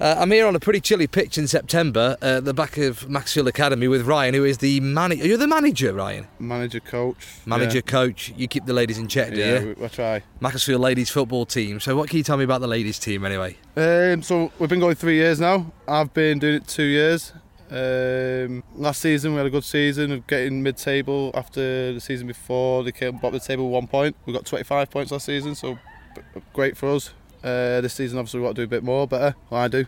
Uh, I'm here on a pretty chilly pitch in September uh, at the back of Macclesfield Academy with Ryan, who is the manager. You're the manager, Ryan. Manager, coach. Manager, coach. You keep the ladies in check, do Yeah, you? we, I try. Macclesfield ladies football team. So, what can you tell me about the ladies team anyway? Um, so we've been going three years now. I've been doing it two years. Um, last season we had a good season of getting mid-table. After the season before, they came bottom of the table one point. We got 25 points last season, so great for us. Uh, this season, obviously, we've got to do a bit more, better. Well, I do.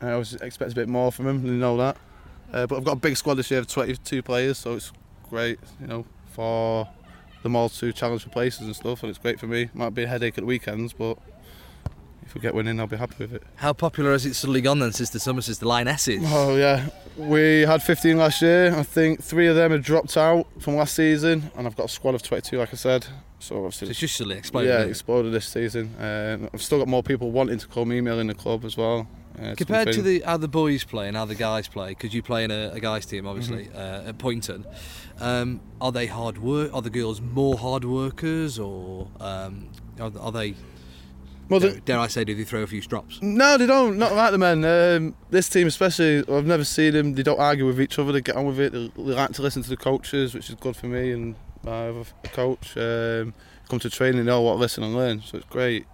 I always expect a bit more from them. They know that. Uh, but I've got a big squad this year of 22 players, so it's great, you know, for them all to challenge for places and stuff. And it's great for me. Might be a headache at weekends, but if we get winning, I'll be happy with it. How popular has it suddenly gone then since the summer, since the Lionesses? Oh yeah, we had 15 last year. I think three of them had dropped out from last season, and I've got a squad of 22, like I said. So So obviously, it's just suddenly exploded. yeah, it? exploded this season. Um, I've still got more people wanting to come emailing the club as well. Uh, Compared to the how the boys play and how the guys play, because you play in a, a guys team, obviously Mm-hmm. uh, at Poynton, um, are they hard work? Are the girls more hard workers, or um, are, are they? Well, dare, dare I say, do they throw a few strops? no, they don't. Not like the men. Um, this team, especially, I've never seen them. They don't argue with each other. They get on with it. They, they like to listen to the coaches, which is good for me and my other coach. Um, come to training, they want to listen and learn, so it's great.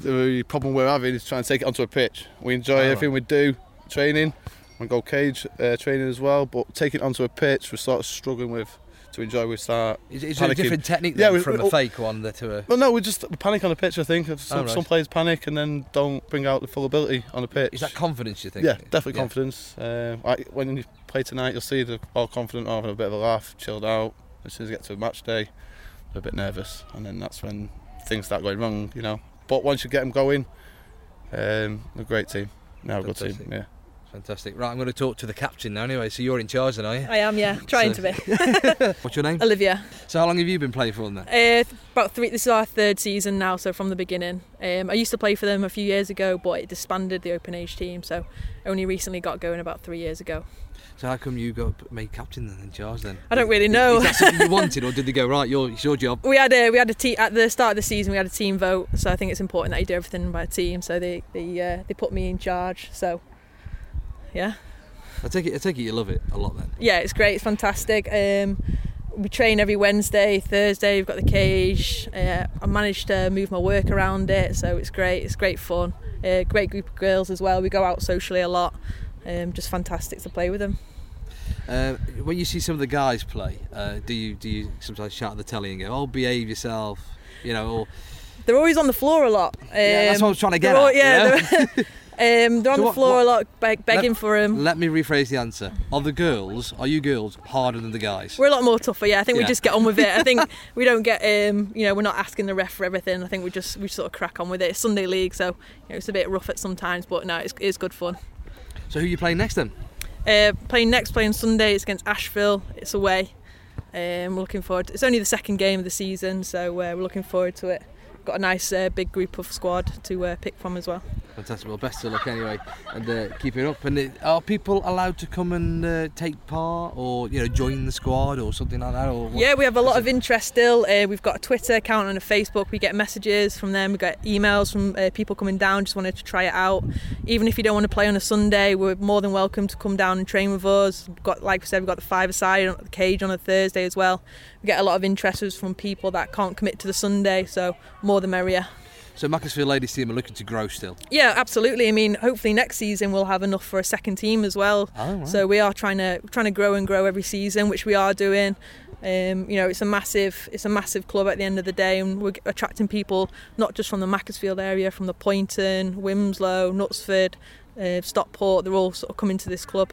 The problem we're having is trying to take it onto a pitch. We enjoy Oh, right. everything we do, training, and go cage uh, training as well. But taking it onto a pitch, we're sort of struggling with to enjoy. We start. Is, is there a different technique Yeah, we- from we- a fake one to a? Well, no, we just we panic on the pitch. I think some, Oh, right. some players panic and then don't bring out the full ability on the pitch. Is that confidence? You think? Yeah, definitely Yeah. confidence. Uh, like when you play tonight, you'll see they're all confident, all having a bit of a laugh, chilled out. As soon as you get to a match day, they're a bit nervous, and then that's when things start going wrong, you know. But once you get them going, um, a great team. Now a good team, yeah. Fantastic. Right, I'm going to talk to the captain now. Anyway, so you're in charge then, are you? I am, yeah, trying So- to be. What's your name? Olivia. So how long have you been playing for them then? Uh, about three. This is our third season now, so from the beginning. Um, I used to play for them a few years ago, but it disbanded the open age team, so only recently got going about three years ago. So how come you got made captain then in charge then? I don't really know. Is that something you wanted, or did they go right? Your it's your job. We had a we had a team at the start of the season. We had a team vote, so I think it's important that you do everything by a team. So they they uh, they put me in charge. So yeah, I take it. I take it you love it a lot then. yeah, it's great. It's fantastic. Um, we train every Wednesday, Thursday. We've got the cage. Uh, I managed to move my work around it, so it's great. It's great fun. Uh, great group of girls as well. We go out socially a lot. Um, just fantastic to play with them. Uh, when you see some of the guys play, uh, do you do you sometimes shout at the telly and go, "Oh, behave yourself," you know? Or They're always on the floor a lot. Um, Yeah, that's what I was trying to get they're all- at, yeah, you know? they're, um, they're on So the what- floor what- a lot, beg, begging for him. let me rephrase the answer. Are the girls? Are you girls harder than the guys? We're a lot more tougher, yeah. I think Yeah. we just get on with it. I think we don't get, um, you know, we're not asking the ref for everything. I think we just we sort of crack on with it. It's Sunday league, so you know, it's a bit rough at sometimes, but no, it's, it's good fun. So who are you playing next then? Uh, playing next, playing Sunday, it's against Asheville. It's away. Um, we're looking forward. It's only the second game of the season, so uh, we're looking forward to it. Got a nice uh, big group of squad to uh, pick from as well. Fantastic. Well, best of luck anyway, and uh, keep it up. And it, are people allowed to come and uh, take part, or you know, join the squad, or something like that? Or what? Yeah, we have a lot of interest still. Uh, we've got a Twitter account and a Facebook. We get messages from them. We get emails from uh, people coming down, just wanted to try it out. Even if you don't want to play on a Sunday, we're more than welcome to come down and train with us. We've got, like we said, we've got the five side on the cage on a Thursday as well. We get a lot of interest from people that can't commit to the Sunday, so more the merrier. So Macclesfield ladies team are looking to grow still. Yeah, absolutely. I mean, hopefully next season we'll have enough for a second team as well. Oh, right. So we are trying to trying to grow and grow every season, which we are doing. Um, you know, it's a massive it's a massive club at the end of the day, and we're attracting people not just from the Macclesfield area, from the Poynton, Wilmslow, Knutsford, uh, Stockport. They're all sort of coming to this club.